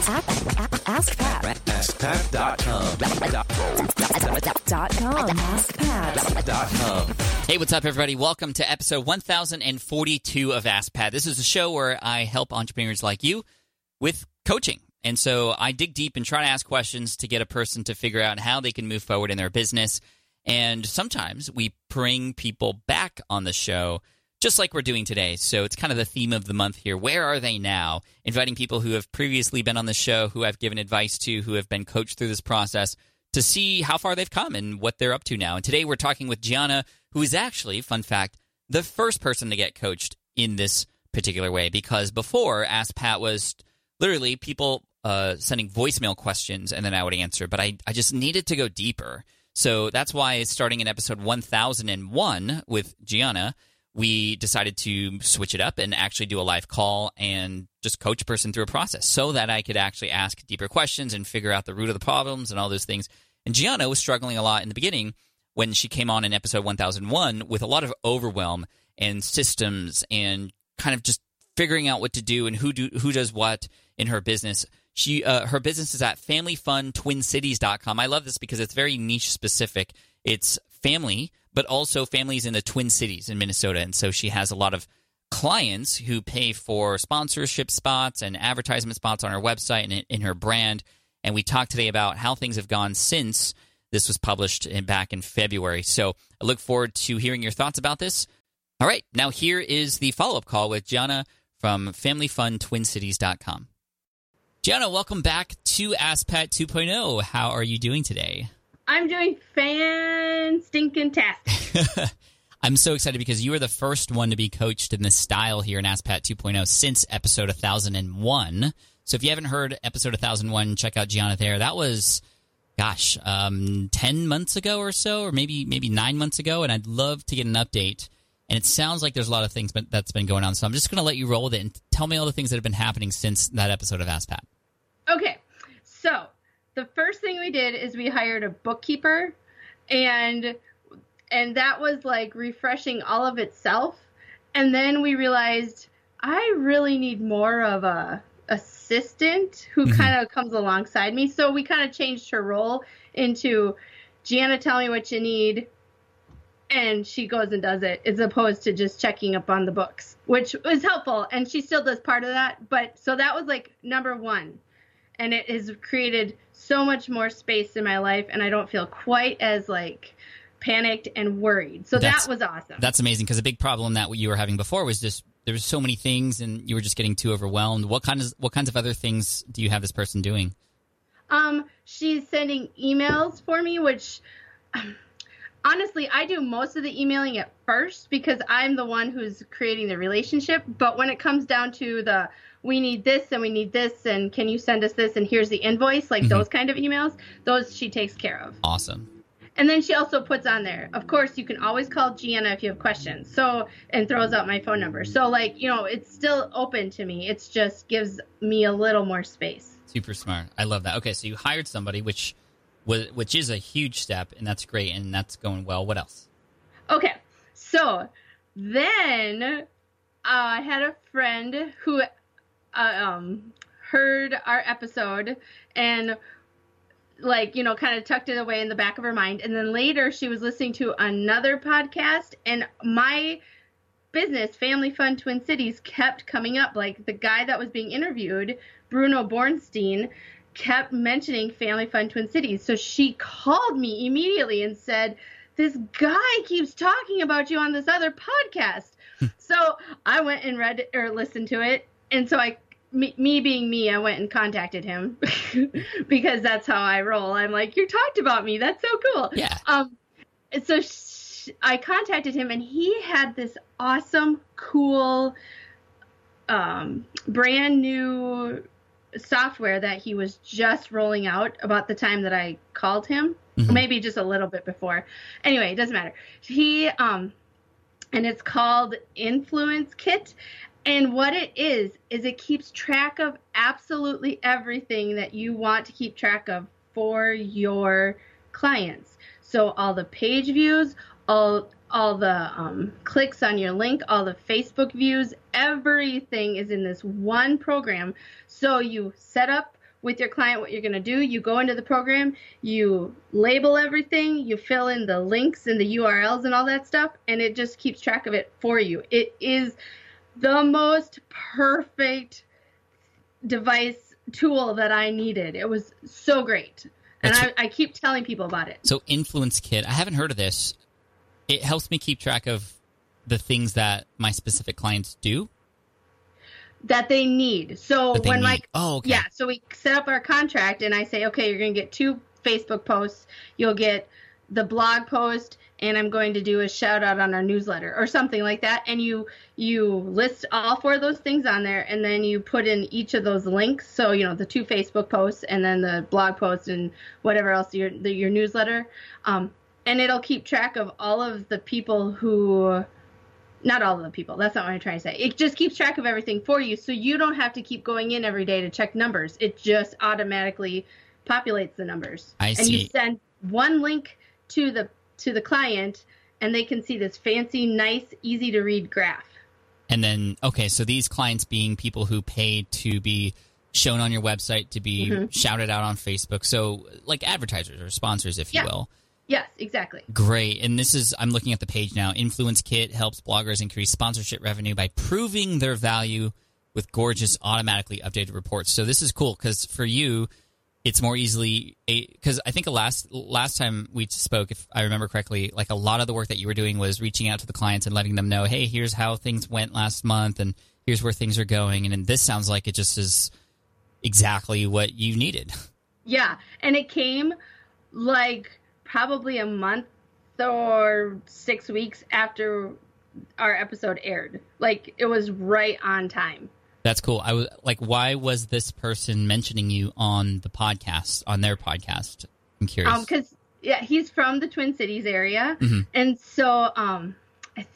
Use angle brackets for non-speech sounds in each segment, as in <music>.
Ask, ask, ask Pat. AskPat.com. Dot com. Ask Dot com. Hey, what's up, everybody? Welcome to episode 1042 of Ask Pat. This is a show where I help entrepreneurs like you with coaching. And so I dig deep and try to ask questions to get a person to figure out how they can move forward in their business. And sometimes we bring people back on the show, just like we're doing today. So it's kind of the theme of the month here. Where are they now? Inviting people who have previously been on the show, who I've given advice to, who have been coached through this process to see how far they've come and what they're up to now. And today we're talking with Gianna, who is actually, fun fact, the first person to get coached in this particular way. Because before, Ask Pat was literally people uh, sending voicemail questions and then I would answer. But I, I just needed to go deeper. So that's why starting in episode 1001 with Gianna, we decided to switch it up and actually do a live call and just coach a person through a process so that I could actually ask deeper questions and figure out the root of the problems and all those things. And Gianna was struggling a lot in the beginning when she came on in episode 1001 with a lot of overwhelm and systems and kind of just figuring out what to do and who do who does what in her business. She uh, her business is at familyfuntwincities.com. I love this because it's very niche specific. It's family, but also families in the Twin Cities in Minnesota, and so she has a lot of clients who pay for sponsorship spots and advertisement spots on her website and in, her brand. And we talked today about how things have gone since this was published in, back in February. So I look forward to hearing your thoughts about this. All right, now here is the follow up call with Gianna from FamilyFunTwinCities.com. Gianna, welcome back to AskPat 2.0. How are you doing today? I'm doing fan stinking tastic. <laughs> I'm so excited because you were the first one to be coached in this style here in AskPat 2.0 since episode 1001. So if you haven't heard episode 1001, check out Gianna there. That was, gosh, um, 10 months ago or so, or maybe maybe nine months ago. And I'd love to get an update. And it sounds like there's a lot of things that's been going on. So I'm just going to let you roll with it and tell me all the things that have been happening since that episode of AskPat. The first thing we did is we hired a bookkeeper, and and that was like refreshing all of itself. And then we realized I really need more of a assistant who Mhm. kind of comes alongside me. So we kind of changed her role into Gianna, tell me what you need. And she goes and does it as opposed to just checking up on the books, which was helpful. And she still does part of that. But so that was like number one. And it has created so much more space in my life. And I don't feel quite as like panicked and worried. So That's- that was awesome. That's amazing because a big problem that you were having before was just there was so many things and you were just getting too overwhelmed. What kind of what kinds of other things do you have this person doing? Um, she's sending emails for me, which <sighs> honestly, I do most of the emailing at first because I'm the one who's creating the relationship. But when it comes down to the we need this and we need this and can you send us this and here's the invoice, like Mhm. those kind of emails, those she takes care of. Awesome. And then she also puts on there, of course, you can always call Gianna if you have questions. So, and throws out my phone number. So, like, you know, it's still open to me. It's just gives me a little more space. Super smart. I love that. Okay, so you hired somebody, which was which is a huge step, and that's great, and that's going well. What else? Okay, so then uh, I had a friend who uh, um, heard our episode and like you know kind of tucked it away in the back of her mind. And then later she was listening to another podcast and my business family fun twin cities kept coming up. Like the guy that was being interviewed Bruno Bornsztein kept mentioning family fun twin cities. So she called me immediately and said this guy keeps talking about you on this other podcast. So i went and read or listened to it and so i me, me being me i went and contacted him <laughs> because that's how i roll. I'm like you talked about me. That's so cool. Yeah. um so sh- i contacted him and he had this awesome cool um brand new software that he was just rolling out about the time that i called him. Mhm. maybe just a little bit before. Anyway it doesn't matter. He um and it's called influence kit and what it is is it keeps track of absolutely everything that you want to keep track of for your clients so all the page views all all the um, clicks on your link all the facebook views everything is in this one program so you set up with your client what you're going to do. You go into the program, you label everything, you fill in the links and the URLs and all that stuff, and it just keeps track of it for you. It is the most perfect device tool that I needed. It was so great. And I, I keep telling people about it. So Influence Kit, I haven't heard of this. It helps me keep track of the things that my specific clients do. that they need. So they when need. like Oh, okay. yeah, so we set up our contract and I say, okay, you're going to get two Facebook posts. You'll get the blog post and I'm going to do a shout out on our newsletter or something like that. And you you list all four of those things on there and then you put in each of those links. So you know the two facebook posts and then the blog post and whatever else your the, your newsletter. Um, and it'll keep track of all of the people who not all of the people that's not what i'm trying to say. It just keeps track of everything for you. So you don't have to keep going in every day to check numbers. It just automatically populates the numbers. I and you send one link to the to the client and they can see this fancy nice easy to read graph And then, okay, so these clients being people who pay to be shown on your website, to be Mm-hmm. shouted out on Facebook. So, like advertisers or sponsors, if you will. yes exactly Great. And this is, I'm looking at the page now. Influence Kit helps bloggers increase sponsorship revenue by proving their value with gorgeous, automatically updated reports. So, this is cool because for you, it's more easily because I think last last time we spoke, if I remember correctly, like a lot of the work that you were doing was reaching out to the clients and letting them know, hey, here's how things went last month, and here's where things are going, and, and this sounds like it just is exactly what you needed. Yeah, and it came like probably a month or six weeks after our episode aired. Like it was right on time. That's cool. I was like, why was this person mentioning you on the podcast, on their podcast? I'm curious. Um, because yeah, he's from the Twin Cities area, Mhm. and so um, I, th-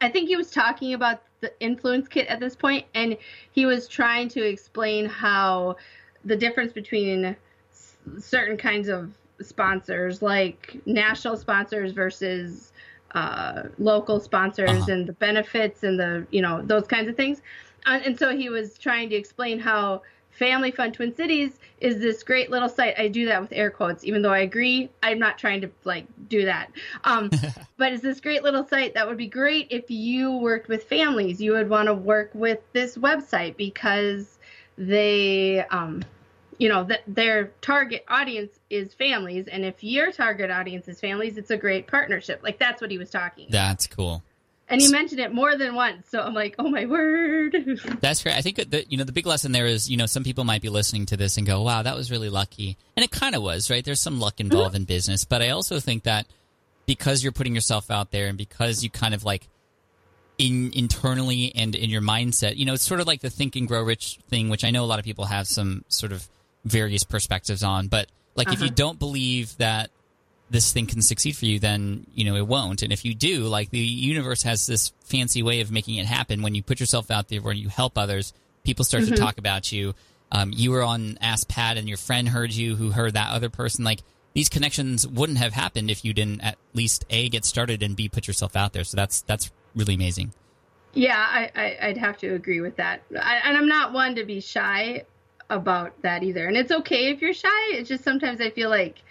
I think he was talking about the influence kit at this point, and he was trying to explain how the difference between s- certain kinds of sponsors, like national sponsors versus uh, local sponsors, Uh-huh. and the benefits and the you know those kinds of things. Uh, and so he was trying to explain how Family Fun Twin Cities is this great little site. I do that with air quotes, even though I agree I'm not trying to like do that. Um, <laughs> but it's this great little site that would be great if you worked with families. You would want to work with this website because they, um, you know, th- their target audience is families, and if your target audience is families, it's a great partnership. Like that's what he was talking. That's cool. And he mentioned it more than once, so I'm like, oh my word. <laughs> That's great. I think that you know the big lesson there is you know some people might be listening to this and go, "Wow, that was really lucky," and it kind of was, right? There's some luck involved mm-hmm. in business, but I also think that because you're putting yourself out there and because you kind of like in internally and in your mindset, you know, it's sort of like the think and grow rich thing, which I know a lot of people have some sort of various perspectives on, but like if you uh-huh. don't believe that this thing can succeed for you, then you know it won't. And if you do, like the universe has this fancy way of making it happen. When you put yourself out there, when you help others, people start to talk about you. Um, you were on Ask Pat, and your friend heard you, who heard that other person. Like these connections wouldn't have happened if you didn't at least a get started and b put yourself out there. So that's that's really amazing. Yeah, I, I, I'd have to agree with that. I, and I'm not one to be shy about that either. And it's okay if you're shy. It's just sometimes I feel like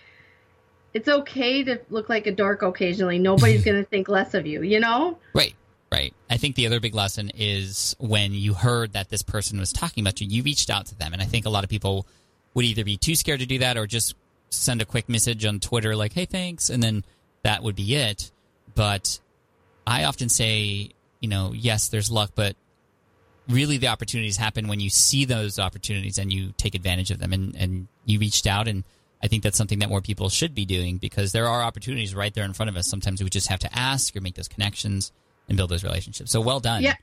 it's okay to look like a dork occasionally. Nobody's <laughs> going to think less of you, you know? Right, right. I think the other big lesson is when you heard that this person was talking about you, you reached out to them. And I think a lot of people would either be too scared to do that or just send a quick message on Twitter like, hey, thanks. And then that would be it. But I often say, you know, yes, there's luck, but really the opportunities happen when you see those opportunities and you take advantage of them. And, and you reached out and I think that's something that more people should be doing because there are opportunities right there in front of us. Sometimes we just have to ask or make those connections and build those relationships. So well done. Yeah.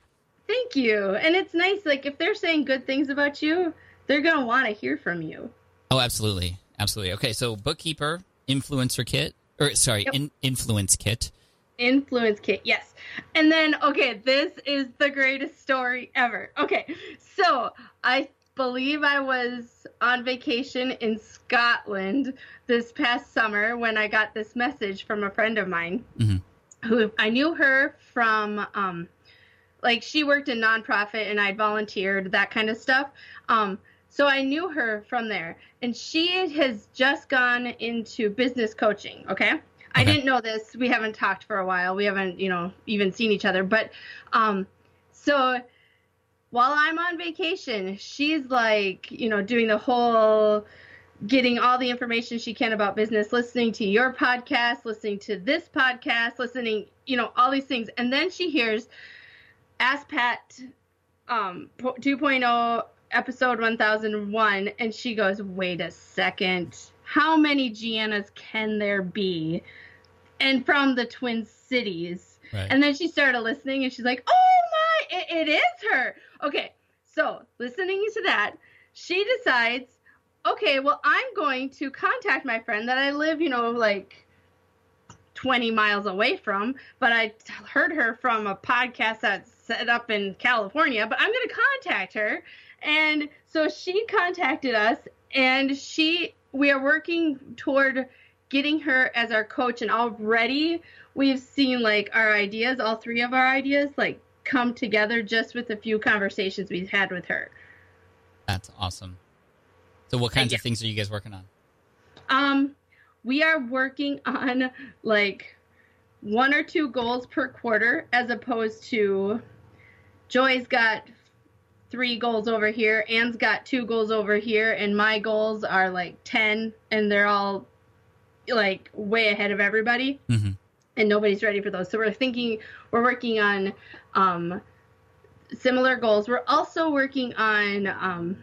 Thank you. And it's nice. Like, if they're saying good things about you, they're going to want to hear from you. Oh, absolutely. Absolutely. Okay. So bookkeeper, influencer kit, or sorry, Yep. in, influence kit. Influence kit, yes. And then, okay, this is the greatest story ever. Okay, so I believe I was on vacation in Scotland this past summer when I got this message from a friend of mine Mhm. who I knew her from, um, like, she worked in nonprofit and I volunteered, that kind of stuff. Um, so I knew her from there, and she has just gone into business coaching. Okay, I didn't know this. We haven't talked for a while. We haven't, you know, even seen each other. But, um, so while I'm on vacation, she's like, you know, doing the whole getting all the information she can about business, listening to your podcast, listening to this podcast, listening, you know, all these things. And then she hears Ask Pat um, 2.0 episode 1001 and she goes, "Wait a second. How many Giannas can there be?" And from the Twin Cities. Right. And then she started listening and she's like, oh my, it, it is her. Okay, so listening to that, she decides, okay, well, I'm going to contact my friend that I live, you know, like 20 miles away from, but I heard her from a podcast that's set up in California, but I'm going to contact her. And so she contacted us and she, we are working toward getting her as our coach and already we've seen like our ideas all three of our ideas like come together just with a few conversations we've had with her That's awesome. So, what kinds of things are you guys working on? um we are working on like one or two goals per quarter as opposed to joy's got three goals over here anne's got two goals over here and my goals are like 10 and they're all like way ahead of everybody hmm and nobody's ready for those. So we're thinking we're working on um, similar goals. We're also working on um,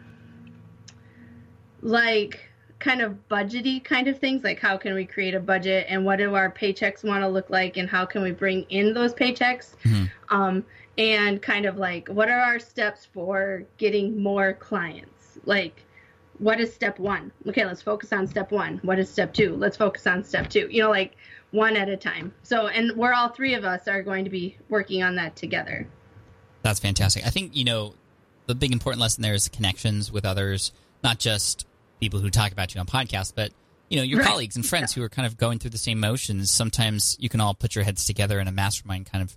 like kind of budgety kind of things, like how can we create a budget and what do our paychecks want to look like and how can we bring in those paychecks. Mhm. Um, and kind of like what are our steps for getting more clients? Like what is step one? Okay, let's focus on step one. What is step two? Let's focus on step two. You know, like one at a time. So, and we're all three of us are going to be working on that together. That's fantastic. I think, you know, the big important lesson there is connections with others, not just people who talk about you on podcasts, but, you know, your Right. colleagues and friends who are kind of going through the same motions. Sometimes you can all put your heads together in a mastermind kind of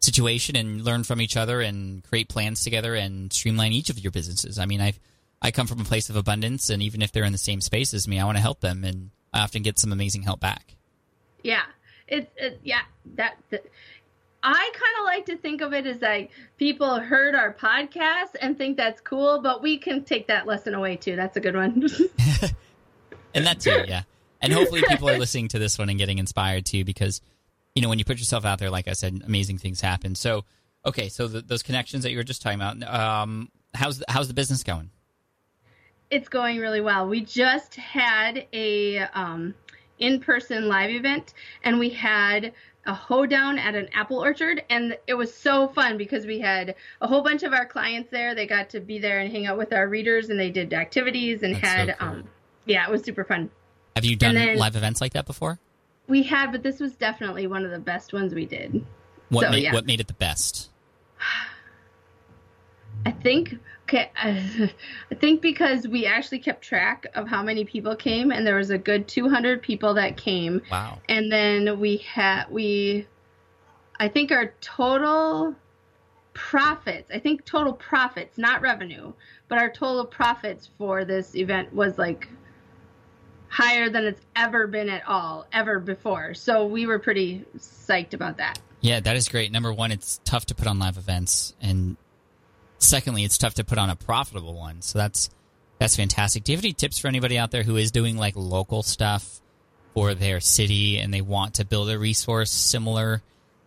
situation and learn from each other and create plans together and streamline each of your businesses. I mean, I I come from a place of abundance, and even if they're in the same space as me, I want to help them, and I often get some amazing help back. Yeah, it's it, yeah that, that I kind of like to think of it as like people heard our podcast and think that's cool, but we can take that lesson away too. That's a good one. <laughs> And that too, yeah. And hopefully people are listening to this one and getting inspired too, because you know when you put yourself out there, like I said, amazing things happen. So, okay, so the, those connections that you were just talking about, um, how's the, how's the business going? It's going really well. We just had a um, in-person live event, and we had a hoedown at an apple orchard, and it was so fun because we had a whole bunch of our clients there. They got to be there and hang out with our readers, and they did activities and That's so had, cool. um, yeah, it was super fun. Have you done then- live events like that before? We had, but this was definitely one of the best ones we did. What So, made yeah. what made it the best? I think okay, <laughs> I think because we actually kept track of how many people came, and there was a good 200 people that came. Wow, and then we had we i think our total profits i think total profits not revenue but our total profits for this event was like higher than it's ever been at all ever before so we were pretty psyched about that yeah, that is great. Number one, it's tough to put on live events, and secondly, it's tough to put on a profitable one. So that's that's fantastic. Do you have any tips for anybody out there who is doing like local stuff for their city and they want to build a resource similar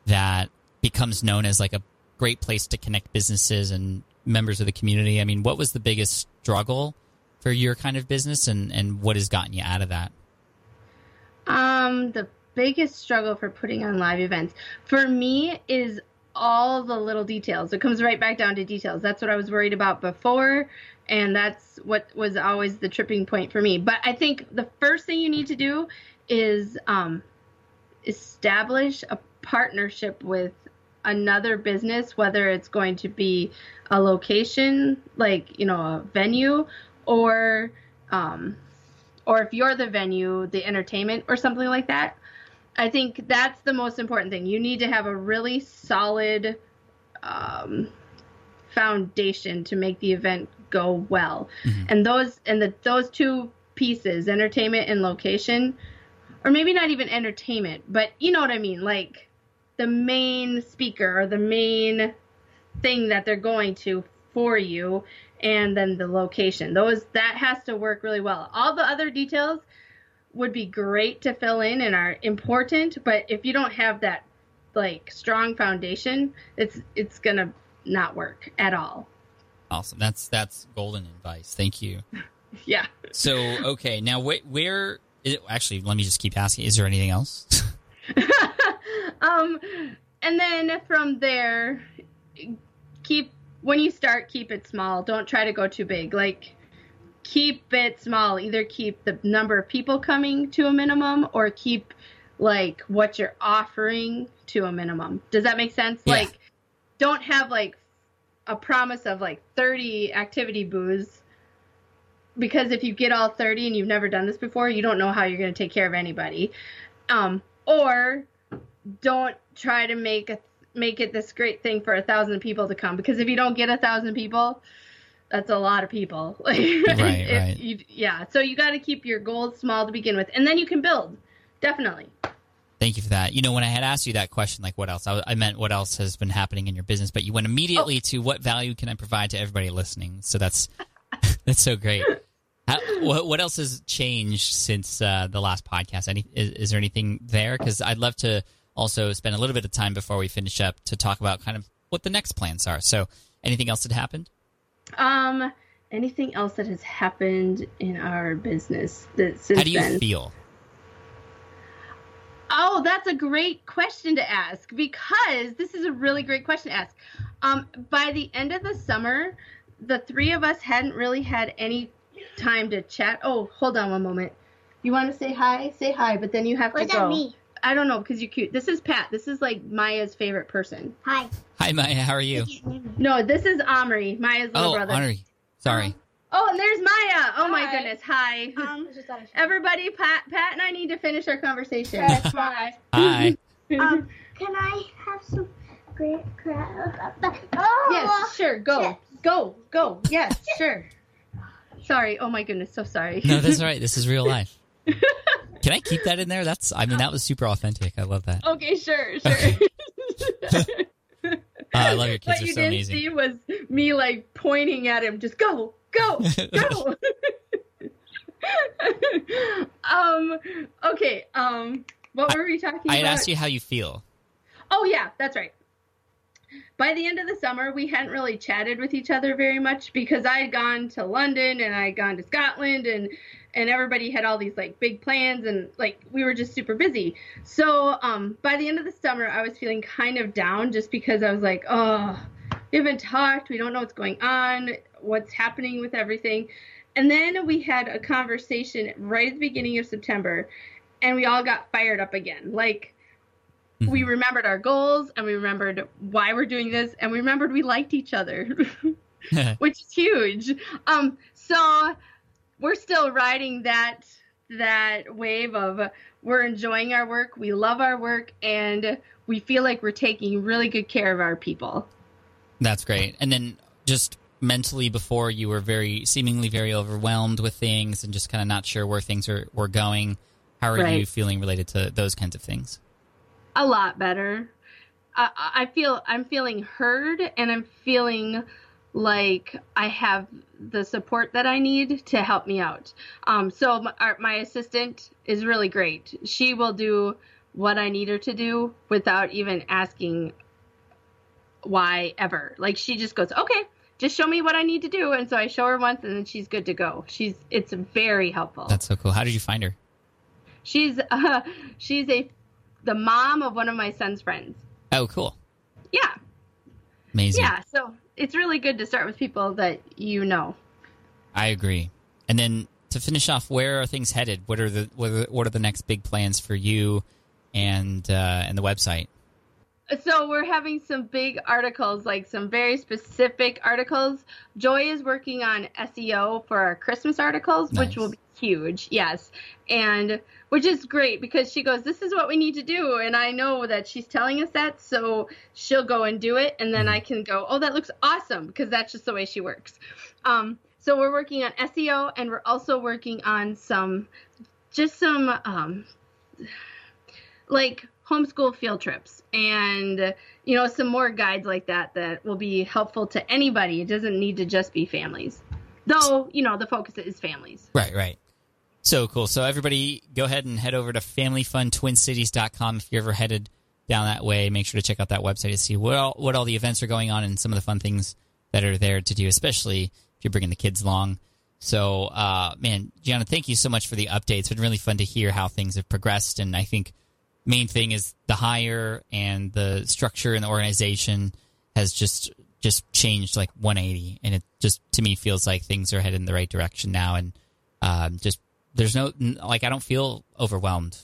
that becomes known as like a great place to connect businesses and members of the community? I mean, what was the biggest struggle for your kind of business, and and what has gotten you out of that? Um, the biggest struggle for putting on live events for me is all the little details. It comes right back down to details. That's what I was worried about before, and that's what was always the tripping point for me. But I think the first thing you need to do is um, establish a partnership with another business, whether it's going to be a location, like you know, a venue, or um, or if you're the venue, the entertainment or something like that. I think that's the most important thing. You need to have a really solid um, foundation to make the event go well. And those and the those two pieces, entertainment and location, or maybe not even entertainment, but you know what I mean, like the main speaker or the main thing that they're going to for you and then the location. Those that has to work really well. All the other details would be great to fill in and are important, but if you don't have that like strong foundation, it's it's going to not work at all. Awesome. That's that's golden advice. Thank you. <laughs> Yeah. So okay, now wh- where? It, actually, let me just keep asking. Is there anything else? <laughs> um and then from there keep when you start keep it small don't try to go too big like keep it small. Either keep the number of people coming to a minimum or keep like what you're offering to a minimum. Does that make sense? Yeah. like don't have like a promise of like 30 activity booths because if you get all 30 and you've never done this before you don't know how you're going to take care of anybody. Um, or don't try to make a make it this great thing for a thousand people to come. Because if you don't get a thousand people that's a lot of people <laughs> right Right, If right. you- yeah so you got to keep your goals small to begin with and then you can build definitely Thank you for that. You know, when I had asked you that question, like what else, I, I meant what else has been happening in your business, but you went immediately to what value can I provide to everybody listening. So that's <laughs> that's so great. How, what, what else has changed since uh, the last podcast? Any is, is there anything there? Because I'd love to also spend a little bit of time before we finish up to talk about kind of what the next plans are. So, anything else that happened? Um anything else that has happened in our business that since How do you then feel? Oh, that's a great question to ask because this is a really great question to ask. Um, by the end of the summer, the three of us hadn't really had any time to chat. Oh, hold on one moment. You want to say hi? Say hi, but then you have What's to go. that me? I don't know because you're cute. This is Pat. This is like Maya's favorite person. Hi. Hi, Maya. How are you? No, this is Omri, Maya's little Oh, brother. Honor. Sorry. Oh, and there's Maya. Oh my goodness. Hi. Um, Everybody, Pat, Pat, and I need to finish our conversation. Bye. Hi. <laughs> um, can I have some great crab? Oh, Yes, sure. Go. Yes. Go. Go. Yes, sure. Sorry. Oh my goodness. So sorry. No, that's <laughs> all right. This is real life. Can I keep that in there? That's. I mean, that was super authentic. I love that. okay, sure, sure. Uh, <laughs> I love your kids. what you so didn't amazing. see was me like pointing at him. Just go, go, go. <laughs> <laughs> um. Okay. Um. What were we talking about? I had about? asked you how you feel. Oh yeah, that's right. By the end of the summer, we hadn't really chatted with each other very much because I had gone to London and I had gone to Scotland and and everybody had all these like big plans and like we were just super busy. So um by the end of the summer, I was feeling kind of down just because I was like, oh, we haven't talked, we don't know what's going on, what's happening with everything. And then we had a conversation right at the beginning of September and we all got fired up again. Like we remembered our goals and we remembered why we're doing this and we remembered we liked each other <laughs> <laughs> which is huge um so we're still riding that that wave of we're enjoying our work we love our work and we feel like we're taking really good care of our people That's great. And then just mentally before you were very seemingly very overwhelmed with things and just kind of not sure where things are were going. How are you feeling related to those kinds of things? a lot better I, I feel i'm feeling heard and i'm feeling like i have the support that i need to help me out. Um, so my, our, my assistant is really great. She will do what i need her to do without even asking why ever. Like she just goes okay just show me what i need to do. And so i show her once and then she's good to go. She's it's very helpful. That's so cool. How did you find her? she's uh, <laughs> she's a the mom of one of my son's friends. Oh, cool. yeah Amazing. Yeah, so it's really good to start with people that you know. I agree. And then to finish off, where are things headed? What are the what are the, what are the next big plans for you and uh, and the website? so we're having some big articles, like some very specific articles. Joy is working on SEO for our Christmas articles, Nice. which will be huge. Yes, and which is great because she goes, "This is what we need to do," and I know that she's telling us that, so she'll go and do it, and then I can go, "Oh, that looks awesome," because that's just the way she works. Um, so we're working on SEO, and we're also working on some, just some um, like homeschool field trips and you know some more guides like that that will be helpful to anybody it doesn't need to just be families though you know the focus is families Right, right. So cool. So everybody go ahead and head over to familyfuntwincities.com if you're ever headed down that way. Make sure to check out that website to see what all, what all the events are going on and some of the fun things that are there to do, especially if you're bringing the kids along. So, uh, man, Gianna, thank you so much for the updates. It's been really fun to hear how things have progressed. And I think main thing is the hire and the structure and the organization has just just changed like 180 and it just to me feels like things are headed in the right direction now and um, just there's no like i don't feel overwhelmed.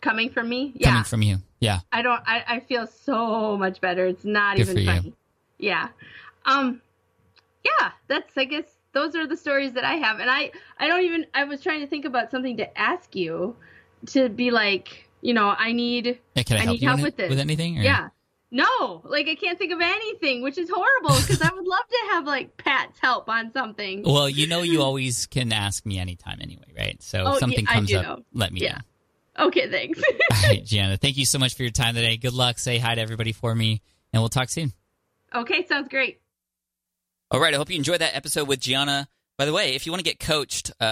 Coming from me? Yeah. coming from you. Yeah. I don't I, I feel so much better. It's not Good even you. funny. Yeah. Um yeah that's i guess those are the stories that i have. And i i don't even i was trying to think about something to ask you to be like you know i need yeah can i, I help need you help with, with this. with anything or- Yeah. No, like I can't think of anything, which is horrible because I would love to have like Pat's help on something. well you know you always can ask me anytime anyway right so Oh, if something yeah, comes up know. let me Yeah. know Okay, thanks. all <laughs> right gianna thank you so much for your time today good luck say hi to everybody for me and we'll talk soon okay, sounds great. All right. I hope you enjoyed that episode with Gianna. By the way, if you want to get coached uh,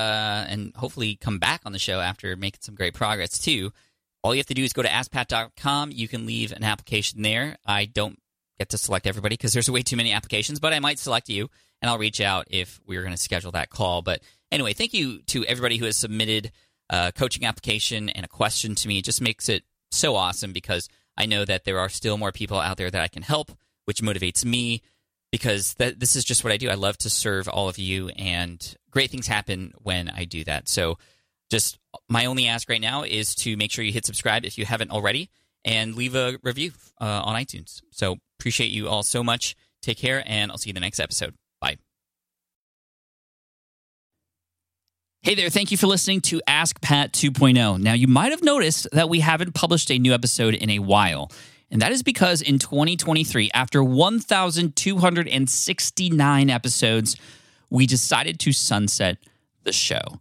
and hopefully come back on the show after making some great progress too, all you have to do is go to askpat.com. You can leave an application there. I don't get to select everybody because there's way too many applications, but I might select you and I'll reach out if we're going to schedule that call. But anyway, thank you to everybody who has submitted a coaching application and a question to me. It just makes it so awesome because I know that there are still more people out there that I can help, which motivates me because this is just what I do. I love to serve all of you, and great things happen when I do that. So, just my only ask right now is to make sure you hit subscribe if you haven't already, and leave a review uh, on iTunes. So, appreciate you all so much. Take care, and I'll see you in the next episode. Bye. Hey there, thank you for listening to Ask Pat 2.0. Now, you might have noticed that we haven't published a new episode in a while. And that is because in 2023, after 1,269 episodes, we decided to sunset the show.